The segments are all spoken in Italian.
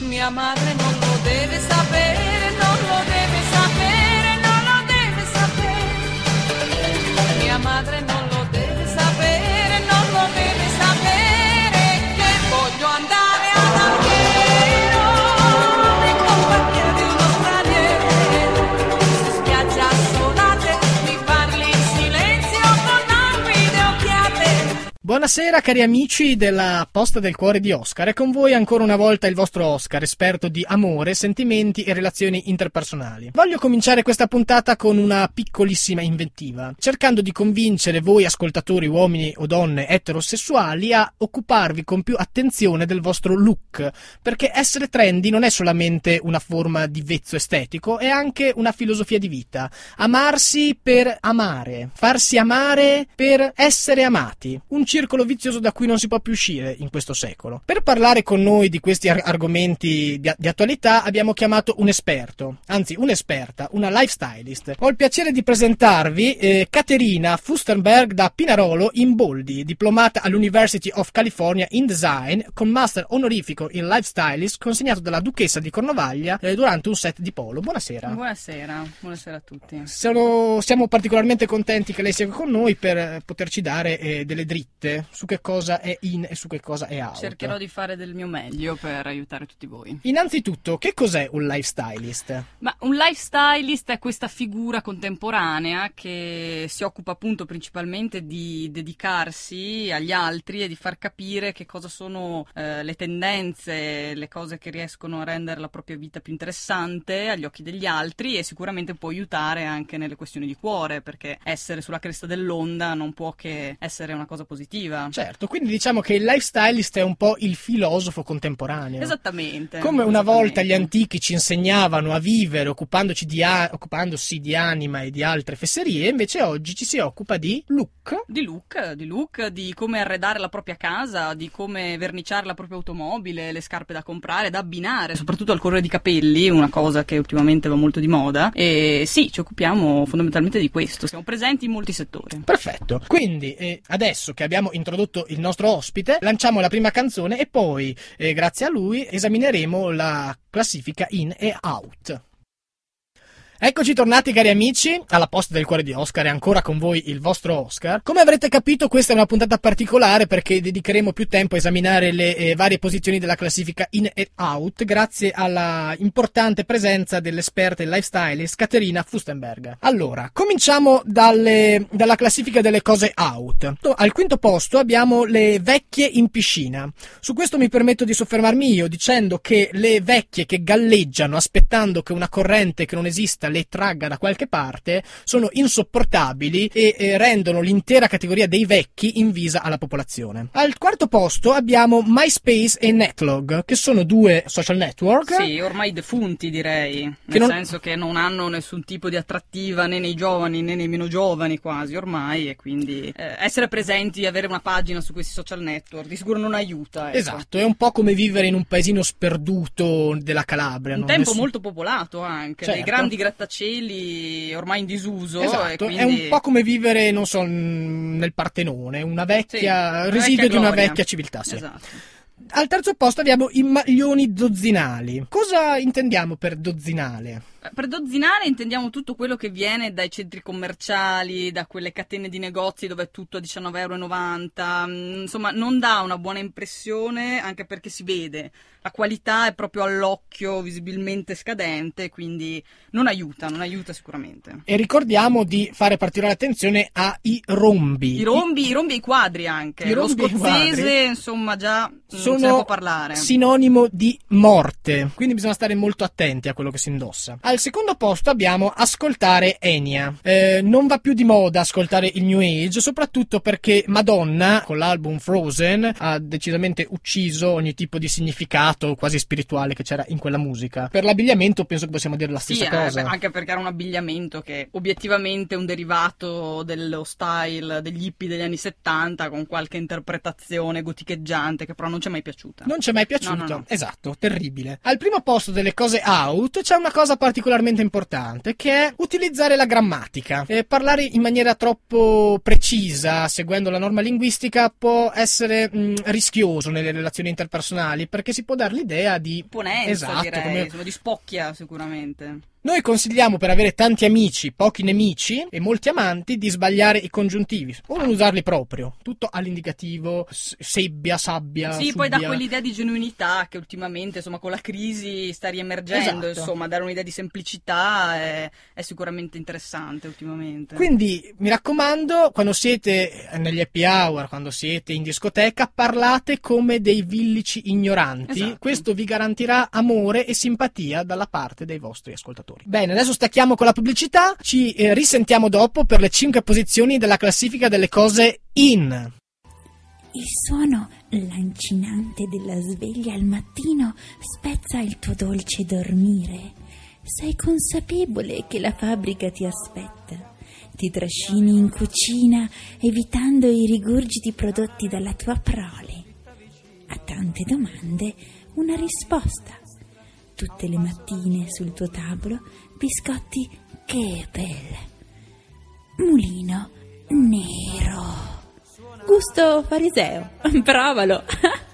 Mia madre non lo deve Buonasera cari amici della Posta del Cuore di Oscar, è con voi ancora una volta il vostro Oscar, esperto di amore, sentimenti e relazioni interpersonali. Voglio cominciare questa puntata con una piccolissima inventiva, cercando di convincere voi ascoltatori uomini o donne eterosessuali a occuparvi con più attenzione del vostro look, perché essere trendy non è solamente una forma di vezzo estetico, è anche una filosofia di vita. Amarsi per amare, farsi amare per essere amati. Un circolo vizioso da cui non si può più uscire in questo secolo. Per parlare con noi di questi ar- argomenti di, di attualità abbiamo chiamato un esperto, anzi un'esperta, una lifestylist. Ho il piacere di presentarvi eh, Caterina Fustenberg da Pinarolo in Boldi, diplomata all'University of California in Design con master onorifico in lifestylist consegnato dalla duchessa di Cornovaglia eh, durante un set di polo. Buonasera. Buonasera, buonasera a tutti. Sono- siamo particolarmente contenti che lei sia con noi per poterci dare eh, delle dritte su che cosa è in e su che cosa è out. Cercherò di fare del mio meglio per aiutare tutti voi. Innanzitutto, che cos'è un lifestylist? Ma un lifestylist è questa figura contemporanea che si occupa appunto principalmente di dedicarsi agli altri e di far capire che cosa sono eh, le tendenze, le cose che riescono a rendere la propria vita più interessante agli occhi degli altri e sicuramente può aiutare anche nelle questioni di cuore perché essere sulla cresta dell'onda non può che essere una cosa positiva. Certo, quindi diciamo che il lifestylist è un po' il filosofo contemporaneo. Esattamente. Come una volta gli esattamente. antichi ci insegnavano a vivere occupandoci di a- occupandosi di anima e di altre fesserie, invece oggi ci si occupa di look. Di look, di look, di come arredare la propria casa, di come verniciare la propria automobile, le scarpe da comprare, da abbinare, soprattutto al colore di capelli, una cosa che ultimamente va molto di moda. E sì, ci occupiamo fondamentalmente di questo. Siamo presenti in molti settori. Perfetto. Quindi, eh, adesso che abbiamo introdotto il nostro ospite, lanciamo la prima canzone e poi, eh, grazie a lui, esamineremo la classifica in e out. Eccoci tornati cari amici, alla posta del cuore di Oscar e ancora con voi il vostro Oscar. Come avrete capito questa è una puntata particolare perché dedicheremo più tempo a esaminare le eh, varie posizioni della classifica in e out grazie alla importante presenza dell'esperta in lifestylist Caterina Fustenberg. Allora, cominciamo dalle- dalla classifica delle cose out. Al quinto posto abbiamo le vecchie in piscina. Su questo mi permetto di soffermarmi io dicendo che le vecchie che galleggiano aspettando che una corrente che non esista le tragga da qualche parte sono insopportabili e eh, rendono l'intera categoria dei vecchi invisa alla popolazione. Al quarto posto abbiamo MySpace e Netlog, che sono due social network. Sì, ormai defunti direi, nel non- senso che non hanno nessun tipo di attrattiva né nei giovani né nei meno giovani quasi ormai e quindi eh, essere presenti, avere una pagina su questi social network di sicuro non aiuta. ecco. Esatto, è un po' come vivere in un paesino sperduto della Calabria. Un tempo Nessun- molto popolato anche, Certo. dei grandi grattacieli ormai in disuso. Esatto, quindi... è un po' come vivere, non so, nel Partenone, una vecchia, Sì, residuo vecchia di una vecchia civiltà. Sì. Esatto. Al terzo posto abbiamo i maglioni dozzinali. Cosa intendiamo per dozzinale? Per dozzinale intendiamo tutto quello che viene dai centri commerciali, da quelle catene di negozi dove è tutto a 19,90 euro. Mm, Insomma, non dà una buona impressione anche perché si vede. La qualità è proprio all'occhio visibilmente scadente, quindi non aiuta, non aiuta sicuramente. E ricordiamo di fare partire l'attenzione ai rombi. I rombi, i rombi e i quadri anche. I Lo rombi i quadri scozzese, insomma, già non se ne sono può parlare. sinonimo di morte, quindi bisogna stare molto attenti a quello che si indossa. Al secondo posto abbiamo ascoltare Enya. Eh, non va più di moda ascoltare il New Age, soprattutto perché Madonna, con l'album Frozen, ha decisamente ucciso ogni tipo di significato quasi spirituale che c'era in quella musica. Per l'abbigliamento penso che possiamo dire la Sì, stessa eh, cosa. beh, anche perché era un abbigliamento che obiettivamente è un derivato dello style degli hippie degli anni 70 con qualche interpretazione goticheggiante che però non ci è mai piaciuta. Non ci è mai piaciuto, No, no, no. esatto, terribile. Al primo posto delle cose out c'è una cosa particolarmente importante che è utilizzare la grammatica. Eh, parlare in maniera troppo precisa, seguendo la norma linguistica, può essere mh, rischioso nelle relazioni interpersonali perché si può dare l'idea di Imponenza, Esatto, direi, come- insomma, di spocchia sicuramente. Noi consigliamo per avere tanti amici, pochi nemici e molti amanti di sbagliare i congiuntivi o non usarli proprio. Tutto all'indicativo, s- sebbia, sabbia. Sì, poi dà subbia. quell'idea di genuinità che ultimamente, insomma, con la crisi sta riemergendo, Esatto. insomma, dare un'idea di semplicità è, è sicuramente interessante ultimamente. Quindi mi raccomando, quando siete negli happy hour, quando siete in discoteca, parlate come dei villici ignoranti. Esatto. Questo vi garantirà amore e simpatia dalla parte dei vostri ascoltatori. Bene, adesso stacchiamo con la pubblicità. Ci eh, risentiamo dopo per le 5 posizioni della classifica delle cose in. Il suono lancinante della sveglia al mattino spezza il tuo dolce dormire. Sei consapevole che la fabbrica ti aspetta. Ti trascini in cucina evitando i rigurgiti prodotti dalla tua prole. A tante domande una risposta. Tutte le mattine sul tuo tavolo biscotti Kebel. Mulino nero. Gusto fariseo. Provalo.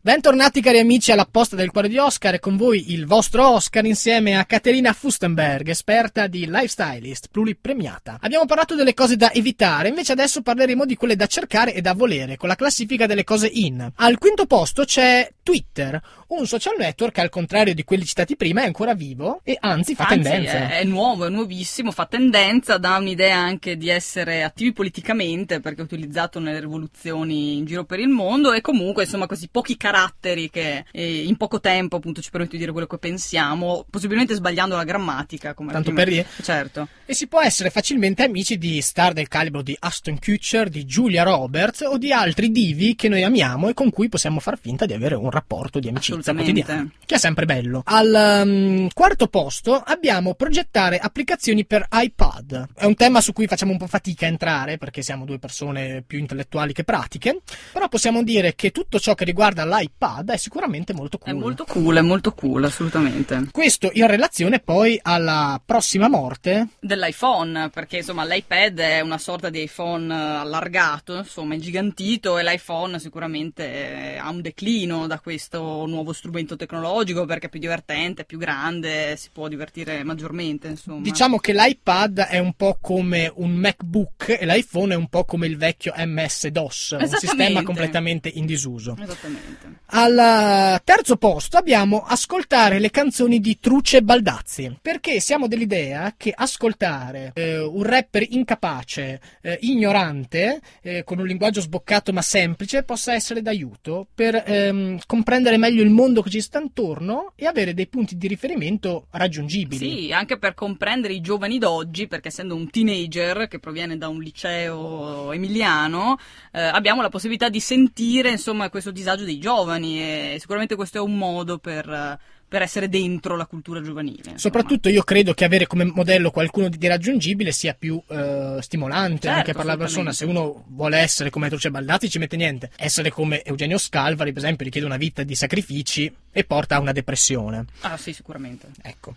Bentornati cari amici alla posta del cuore di Oscar e con voi il vostro Oscar insieme a Caterina Fustenberg, esperta di lifestylist pluripremiata. Abbiamo parlato delle cose da evitare, invece adesso parleremo di quelle da cercare e da volere, con la classifica delle cose in. Al quinto posto c'è Twitter, un social network che al contrario di quelli citati prima è ancora vivo e anzi fa Anzi, tendenze. È, è nuovo, è nuovissimo, fa tendenza, dà un'idea anche di essere attivi politicamente perché è utilizzato nelle rivoluzioni in giro per il mondo e comunque insomma questi pochi caratteri che eh, in poco tempo appunto ci permettono di dire quello che pensiamo, possibilmente sbagliando la grammatica come Tanto prima- per dire. Certo. E si può essere facilmente amici di star del calibro di Aston Kutcher, di Julia Roberts o di altri divi che noi amiamo e con cui possiamo far finta di avere un rapporto di amicizia quotidiana, che è sempre bello. Al um, quarto posto abbiamo progettare applicazioni per iPad. È un tema su cui facciamo un po' fatica a entrare perché siamo due persone più intellettuali che pratiche, però possiamo dire che tutto ciò che riguarda l'iPad è sicuramente molto È cool. molto cool, è molto cool, assolutamente. Questo in relazione poi alla prossima morte dell'iPhone, perché insomma l'iPad è una sorta di iPhone eh, allargato, insomma ingigantito e l'iPhone sicuramente eh, ha un declino da questo nuovo strumento tecnologico perché è più divertente, è più grande, si può divertire maggiormente, insomma. Diciamo che l'iPad è un po' come un MacBook e l'iPhone è un po' come il vecchio MS-DOS, un sistema completamente in disuso. Esattamente. Al eh, terzo posto abbiamo ascoltare le canzoni di Truce Baldazzi, perché siamo dell'idea che ascoltare eh, un rapper incapace, eh, ignorante, eh, con un linguaggio sboccato ma semplice, possa essere d'aiuto per ehm, comprendere meglio il mondo che ci sta intorno e avere dei punti di riferimento raggiungibili. Sì, anche per comprendere i giovani d'oggi, perché essendo un teenager che proviene da un liceo emiliano, eh, abbiamo la possibilità di sentire insomma questo disagio dei giovani e sicuramente questo è un modo per, per essere dentro la cultura giovanile. insomma. Soprattutto io credo che avere come modello qualcuno di, raggiungibile sia più eh, stimolante Certo, anche per la persona. Se uno vuole essere come Truce Baldazzi ci mette niente. Essere come Eugenio Scalvari, per esempio, richiede una vita di sacrifici e porta a una depressione. Ah sì, sicuramente. Ecco.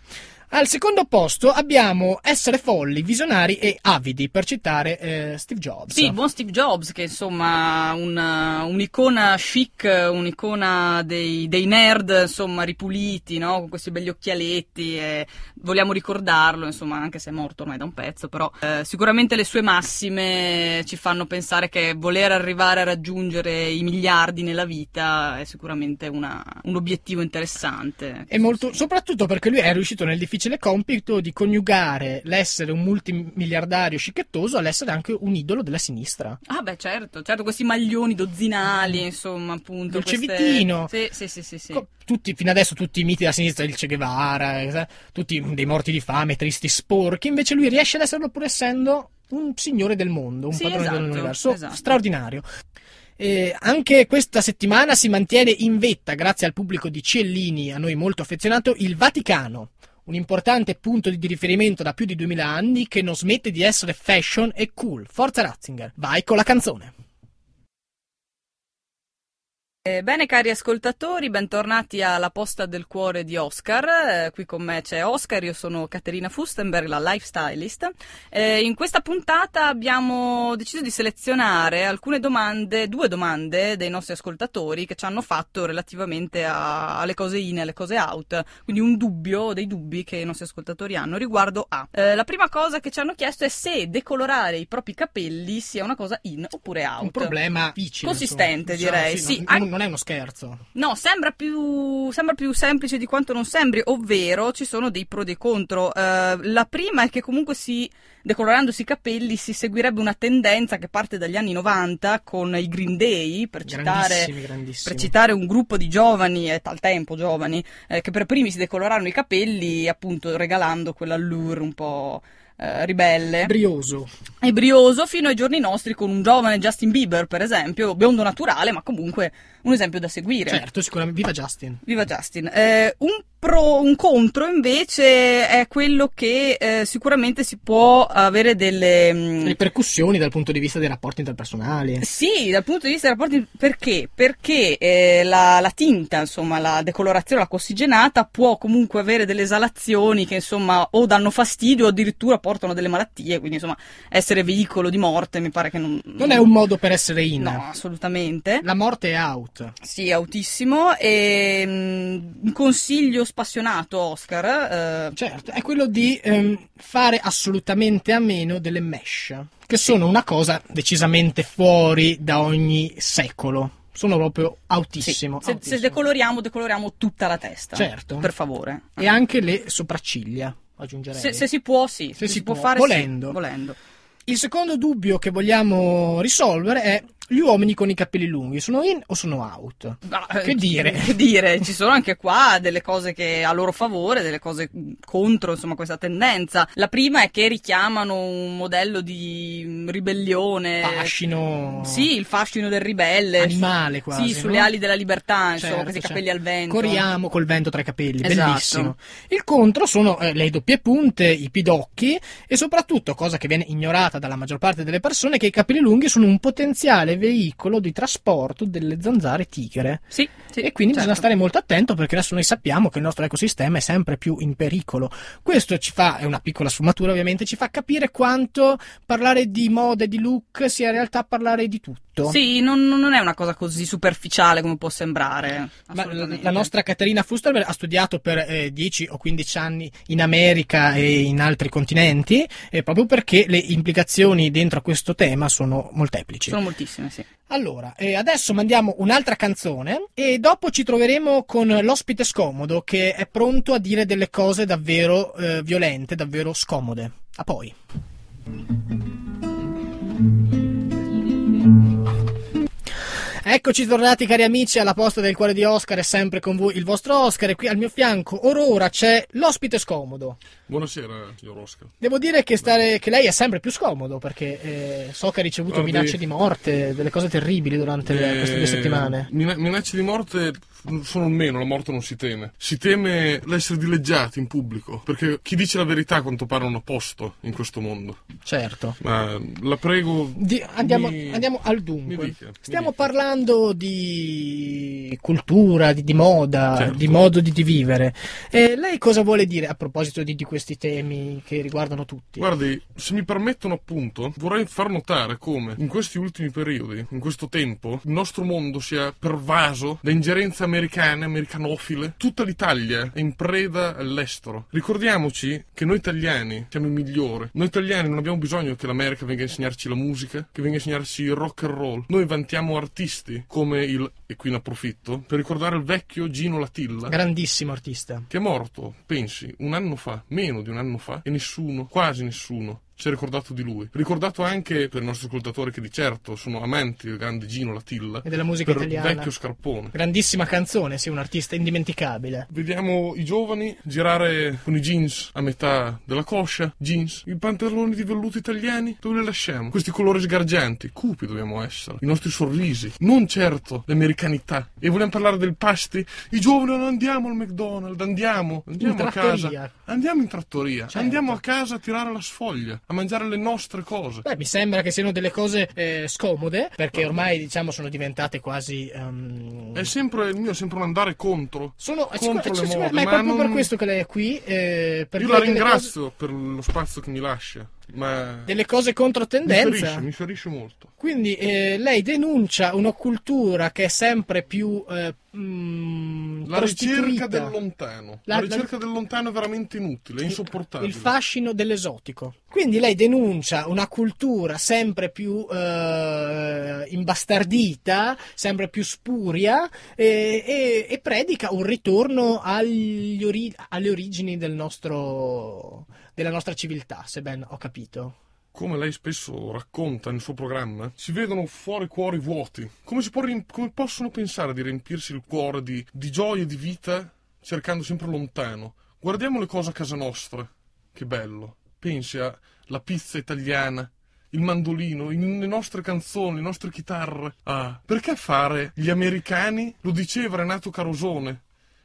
Al secondo posto abbiamo essere folli, visionari e avidi, per citare eh, Steve Jobs. Sì, il buon Steve Jobs, che insomma una- un'icona chic, un'icona dei, dei nerd, insomma, ripuliti, no? Con questi belli occhialetti. E vogliamo ricordarlo, insomma, anche se è morto ormai da un pezzo, però eh, sicuramente le sue massime ci fanno pensare che voler arrivare a raggiungere i miliardi nella vita è sicuramente una- un obiettivo interessante. E molto, soprattutto perché lui è riuscito nel difficile compito di coniugare l'essere un multimiliardario scichettoso all'essere anche un idolo della sinistra. Ah beh certo, certo, questi maglioni dozzinali, insomma, appunto. Dolce queste- Vitino. Sì, sì, sì, sì, sì. Tutti, fino adesso tutti i miti della sinistra, il Che Guevara, eh, tutti dei morti di fame, tristi, sporchi, invece lui riesce ad esserlo pur essendo un signore del mondo, un Sì, padrone esatto, dell'universo, esatto. straordinario. E anche questa settimana si mantiene in vetta, grazie al pubblico di Ciellini, a noi molto affezionato, il Vaticano, un importante punto di riferimento da più di 2000 anni che non smette di essere fashion e cool. Forza Ratzinger, vai con la canzone. Eh, bene cari ascoltatori, bentornati alla posta del cuore di Oscar. Eh, qui con me c'è Oscar, io sono Caterina Fustenberg, la lifestylist. Eh, in questa puntata abbiamo deciso di selezionare alcune domande, due domande dei nostri ascoltatori che ci hanno fatto relativamente a- alle cose in e alle cose out. Quindi un dubbio, dei dubbi che i nostri ascoltatori hanno riguardo a. Eh, la prima cosa che ci hanno chiesto è se decolorare i propri capelli sia una cosa in oppure out. Un problema difficile. Consistente, insomma. direi, Sì, sì, non, non è uno scherzo. No, sembra più, sembra più semplice di quanto non sembri, ovvero ci sono dei pro e dei contro. Eh, la prima è che comunque si, decolorandosi i capelli si seguirebbe una tendenza che parte dagli anni 90 con i Green Day, per citare, Grandissimi, grandissimi. per citare un gruppo di giovani, e tal tempo giovani, eh, che per primi si decolorarono i capelli appunto regalando quell'allure un po' eh, ribelle Brioso. e brioso fino ai giorni nostri con un giovane Justin Bieber, per esempio, biondo naturale, ma comunque un esempio da seguire. Certo, sicuramente. Viva Justin. Viva Justin. Eh, un, pro, un contro invece è quello che eh, sicuramente si può avere delle... mm, Ripercussioni dal punto di vista dei rapporti interpersonali. Sì, dal punto di vista dei rapporti, perché? Perché eh, la, la tinta, insomma, la decolorazione, la cossigenata può comunque avere delle esalazioni che insomma o danno fastidio o addirittura portano delle malattie, quindi insomma essere veicolo di morte mi pare che non... Non è un modo per essere in. No, assolutamente. La morte è out. Sì, autissimo. E mm, un consiglio spassionato, Oscar. eh, Certo, è quello di ehm, fare assolutamente a meno delle mesh, che sono una cosa decisamente fuori da ogni secolo. Sono proprio sì, autissimo. se, se autissimo. decoloriamo, decoloriamo tutta la testa. Certo. Per favore. E anche le sopracciglia, aggiungerei. Se, se si può, sì. Se si può, può, fare, volendo. sì, volendo. Il secondo dubbio che vogliamo risolvere è gli uomini con i capelli lunghi sono in o sono out? Ma, eh, Che dire? Che dire? Ci sono anche qua delle cose che a loro favore, delle cose contro, insomma, questa tendenza. La prima è che richiamano un modello di mm, ribellione. Fascino Sì, il fascino del ribelle. animale quasi. Sì, sulle no? ali della libertà, insomma, Certo, questi certo. capelli al vento. Corriamo col vento tra i capelli, Esatto. bellissimo. Il contro sono eh, le doppie punte, i pidocchi e soprattutto, cosa che viene ignorata dalla maggior parte delle persone, che i capelli lunghi sono un potenziale veicolo di trasporto delle zanzare tigre. Sì, sì, e quindi certo. bisogna stare molto attento perché adesso noi sappiamo che il nostro ecosistema è sempre più in pericolo. Questo ci fa, è una piccola sfumatura ovviamente, ci fa capire quanto parlare di moda e di look sia in realtà parlare di tutto. Sì, non, non è una cosa così superficiale come può sembrare. La nostra Caterina Fusterberg ha studiato per eh, 10 o 15 anni in America e in altri continenti, eh, proprio perché le implicazioni dentro a questo tema sono molteplici. Sono moltissime, sì. Allora, eh, adesso mandiamo un'altra canzone e dopo ci troveremo con l'ospite scomodo che è pronto a dire delle cose davvero eh, violente, davvero scomode. A poi. Eccoci tornati cari amici alla posta del cuore di Oscar è sempre con voi il vostro Oscar e qui al mio fianco or ora c'è l'ospite scomodo. Buonasera, signor Oscar. Devo dire che, stare, che lei è sempre più scomodo perché eh, so che ha ricevuto Guardi- minacce di morte, delle cose terribili durante le- queste due Eh, settimane. mina- minacce di morte sono il meno, la morte non si teme. Si teme l'essere dileggiati in pubblico, perché chi dice la verità a quanto pare non ha posto in questo mondo. Certo. Ma la prego... Di- andiamo, mi- andiamo al mi dunque. dica, Stiamo parlando di cultura, di, di moda, Certo. di modo di, di vivere. E lei cosa vuole dire a proposito di, di questi temi che riguardano tutti? Guardi, se mi permettono appunto, vorrei far notare come in questi ultimi periodi, in questo tempo, il nostro mondo sia pervaso da ingerenze americane, americanofile. Tutta l'Italia è in preda all'estero. Ricordiamoci che noi italiani siamo i migliori. Noi italiani non abbiamo bisogno che l'America venga a insegnarci la musica, che venga a insegnarci il rock and roll. Noi vantiamo artisti come il, e qui ne approfitto, per ricordare il vecchio Gino Latilla. Grandissimo artista. che è morto, pensi, un anno fa, meno di un anno fa, e nessuno, quasi nessuno, si è ricordato di lui. Ricordato anche per i nostri ascoltatori che di certo sono amanti del grande Gino Latilla, E della musica italiana. vecchio scarpone. Grandissima canzone, sì, un artista indimenticabile. Vediamo i giovani girare con i jeans a metà della coscia, jeans, i pantaloni di velluto italiani, dove li lasciamo? Questi colori sgargianti, cupi dobbiamo essere, i nostri sorrisi, non certo gli americanità. E vogliamo parlare del pasti? I giovani non andiamo al McDonald's, andiamo, andiamo In a trattoria. casa. Andiamo in trattoria, Certo. andiamo a casa a tirare la sfoglia, a mangiare le nostre cose. Beh, mi sembra che siano delle cose eh, scomode, perché ormai diciamo sono diventate quasi... ehm, È sempre il mio, è sempre un andare contro. sono, è contro le mode, ma è ma proprio per non- questo che lei è qui. eh, per Io la ringrazio per lo spazio che mi lascia, ma delle cose contro tendenza. mi ferisce molto. Quindi eh, lei denuncia una cultura che è sempre più eh, mm, La ricerca del lontano. La- La, la- ricerca del lontano è veramente inutile, è insopportabile. Il fascino dell'esotico. Quindi lei denuncia una cultura sempre più eh, imbastardita, sempre più spuria e, e- e predica un ritorno agli ori- alle origini del nostro, della nostra civiltà, se ben ho capito. Come lei spesso racconta nel suo programma, si vedono fuori cuori vuoti. Come, può come possono pensare di riempirsi il cuore di, di gioia e di vita cercando sempre lontano? Guardiamo le cose a casa nostra. Che bello. Pensi alla pizza italiana, il mandolino, in- le nostre canzoni, le nostre chitarre. Ah, perché fare gli americani? Lo diceva Renato Carosone.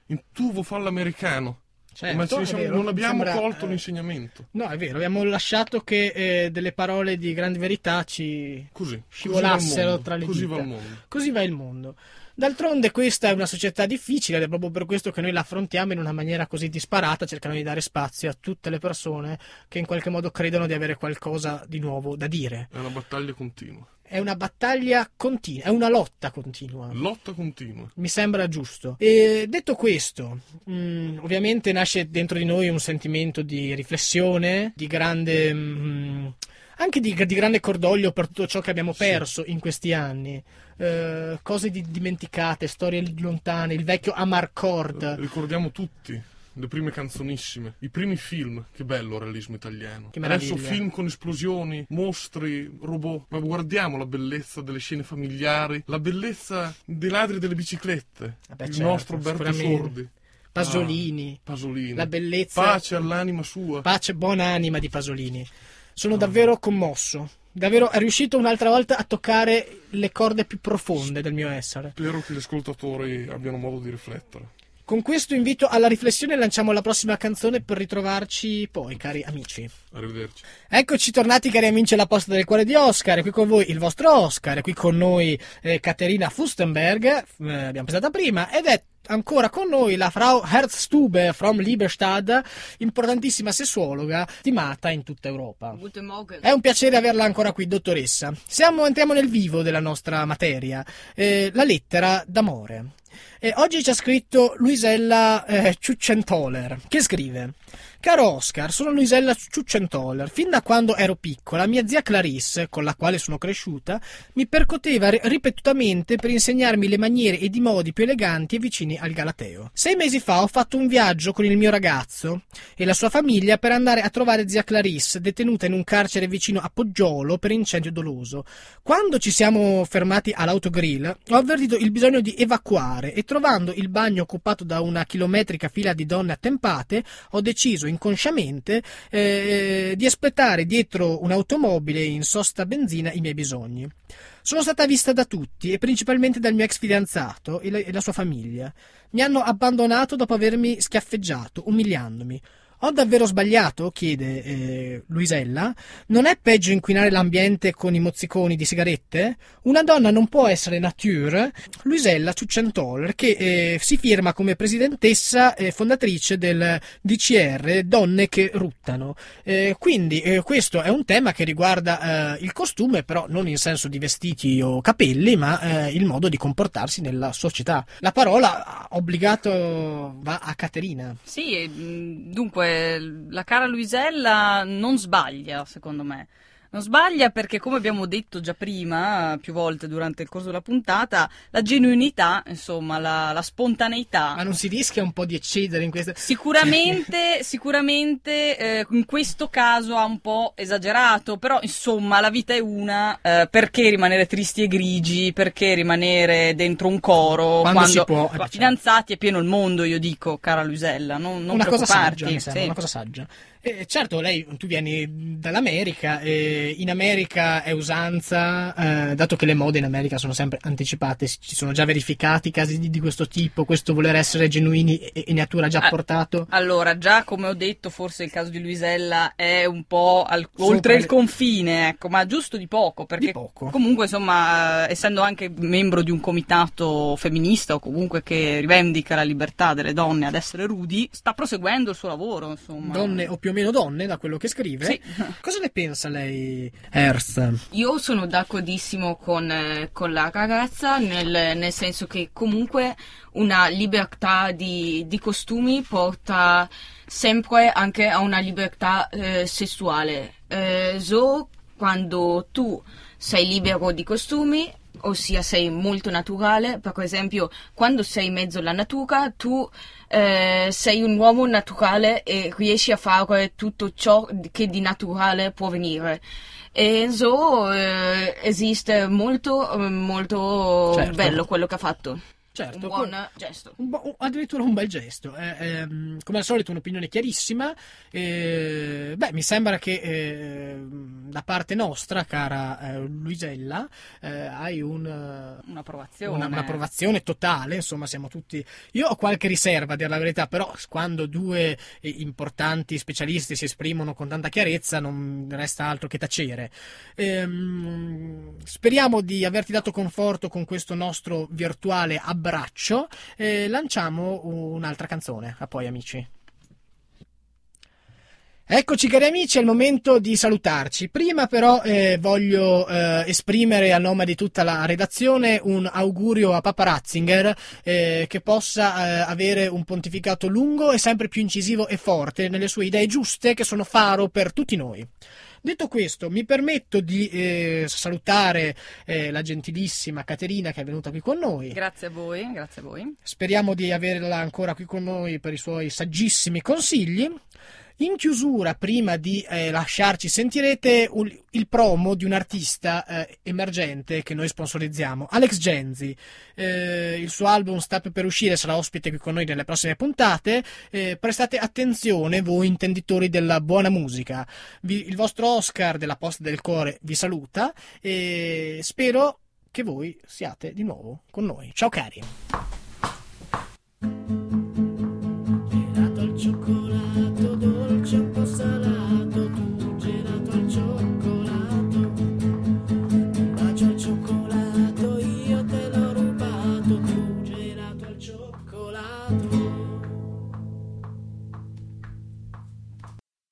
In tu vuoi fare l'americano. Certo, Ma vero, non abbiamo sembra, colto eh, l'insegnamento. No, è vero, abbiamo lasciato che eh, delle parole di grandi verità ci Così. scivolassero così tra le Così dita. va il mondo. Così va il mondo. D'altronde questa è una società difficile ed è proprio per questo che noi la affrontiamo in una maniera così disparata, cercando di dare spazio a tutte le persone che in qualche modo credono di avere qualcosa di nuovo da dire. È una battaglia continua. È una battaglia continua, è una lotta continua. Lotta continua. Mi sembra giusto. E detto questo, mh, ovviamente nasce dentro di noi un sentimento di riflessione, di grande. mh, anche di, di grande cordoglio per tutto ciò che abbiamo Sì. perso in questi anni. Eh, cose di- dimenticate, storie lontane, il vecchio Amarcord. Ricordiamo tutti le prime canzonissime, i primi film. Che bello il realismo italiano. Che Adesso film con esplosioni, mostri, robot. Ma guardiamo la bellezza delle scene familiari, la bellezza dei ladri delle biciclette. Vabbè, il certo, nostro Berto. Sordi. Pasolini, Ah, Pasolini. la bellezza. Pace all'anima sua. Pace, buona anima di Pasolini. Sono davvero commosso. Davvero è riuscito un'altra volta a toccare le corde più profonde del mio essere. Spero che gli ascoltatori abbiano modo di riflettere. Con questo invito alla riflessione lanciamo la prossima canzone per ritrovarci poi, cari amici. Arrivederci. Eccoci tornati cari amici alla posta del cuore di Oscar, è qui con voi il vostro Oscar, è qui con noi eh, Caterina Fustenberg, eh, abbiamo pensata prima, ed è ancora con noi la Frau Herzstube from Lieberstadt, importantissima sessuologa stimata in tutta Europa. Guten Morgen. È un piacere averla ancora qui, dottoressa. Siamo, entriamo nel vivo della nostra materia, eh, la lettera d'amore. E oggi ci ha scritto Luisella eh, Ciuccentoler, che scrive Caro Oscar, sono Luisella Ciuccentoler. Fin da quando ero piccola, mia zia Clarisse, con la quale sono cresciuta, mi percoteva ri- ripetutamente per insegnarmi le maniere ed i modi più eleganti e vicini al Galateo. Sei mesi fa ho fatto un viaggio con il mio ragazzo e la sua famiglia per andare a trovare zia Clarisse, detenuta in un carcere vicino a Poggiolo per incendio doloso. Quando ci siamo fermati all'autogrill, ho avvertito il bisogno di evacuare e trovando il bagno occupato da una chilometrica fila di donne attempate, ho deciso inconsciamente eh, di espletare dietro un'automobile in sosta benzina i miei bisogni. Sono stata vista da tutti e principalmente dal mio ex fidanzato e la, e la sua famiglia. Mi hanno abbandonato dopo avermi schiaffeggiato, umiliandomi. Ho davvero sbagliato? chiede eh, Luisella. Non è peggio inquinare l'ambiente con i mozziconi di sigarette? Una donna non può essere nature? Luisella Ciuccentoler, che eh, si firma come presidentessa e fondatrice del DCR Donne che ruttano. Eh, quindi eh, questo è un tema che riguarda eh, il costume, però non in senso di vestiti o capelli, ma eh, il modo di comportarsi nella società. La parola obbligato va a Caterina. Sì, e, la cara Luisella non sbaglia, secondo me. Non sbaglia perché, come abbiamo detto già prima, più volte durante il corso della puntata, la genuinità, insomma, la, la spontaneità. Ma non si rischia un po' di eccedere in questa... Sicuramente, sicuramente eh, in questo caso ha un po' esagerato, però insomma la vita è una, eh, perché rimanere tristi e grigi, perché rimanere dentro un coro Quando si può, eh, certo. fidanzati è pieno il mondo, io dico, cara Luisella, non, non una cosa saggia, sembra, sì. una cosa saggia. Eh, certo, lei, tu vieni dall'America, e in America è usanza, eh, dato che le mode in America sono sempre anticipate, ci sono già verificati casi di, di questo tipo, questo voler essere genuini e, e natura già Ah, portato? Allora, già come ho detto, forse il caso di Luisella è un po' al- oltre il confine, ecco, ma giusto di poco, perché Di poco. comunque, insomma, eh, essendo anche membro di un comitato femminista o comunque che rivendica la libertà delle donne ad essere rudi, sta proseguendo il suo lavoro, insomma. Donne o più o meno donne, da quello che scrive. Sì. Cosa ne pensa lei, Hearst? Io sono d'accordissimo con, eh, con la ragazza, nel, nel senso che comunque una libertà di, di costumi porta sempre anche a una libertà eh, sessuale. Eh, so quando tu sei libero di costumi, ossia sei molto naturale, per esempio quando sei in mezzo alla natura tu eh, sei un uomo naturale e riesci a fare tutto ciò che di naturale può venire. E so eh, esiste molto, eh, molto Certo. bello quello che ha fatto. Certo, un buon gesto. Un bo- addirittura un bel gesto. Eh, ehm, come al solito, un'opinione chiarissima. Eh, beh, mi sembra che eh, da parte nostra, cara eh, Luisella, eh, hai un, Un'approvazione. una, un'approvazione totale. Insomma, siamo tutti. Io ho qualche riserva, a dire la verità, però quando due importanti specialisti si esprimono con tanta chiarezza, non resta altro che tacere. Ehm, speriamo di averti dato conforto con questo nostro virtuale abbraccio. E lanciamo un'altra canzone. A poi, amici. Eccoci cari amici, è il momento di salutarci. Prima però eh, voglio eh, esprimere a nome di tutta la redazione un augurio a Papa Ratzinger eh, che possa eh, avere un pontificato lungo e sempre più incisivo e forte nelle sue idee giuste che sono faro per tutti noi. Detto questo, mi permetto di eh, salutare eh, la gentilissima Caterina che è venuta qui con noi. Grazie a voi, grazie a voi. Speriamo di averla ancora qui con noi per i suoi saggissimi consigli. In chiusura, prima di eh, lasciarci, sentirete un- il promo di un artista eh, emergente che noi sponsorizziamo, Alex Genzi. Eh, il suo album sta per uscire, sarà ospite qui con noi nelle prossime puntate. Eh, prestate attenzione, voi intenditori della buona musica. Vi- il vostro Oscar della Posta del Cuore vi saluta e spero che voi siate di nuovo con noi. Ciao cari!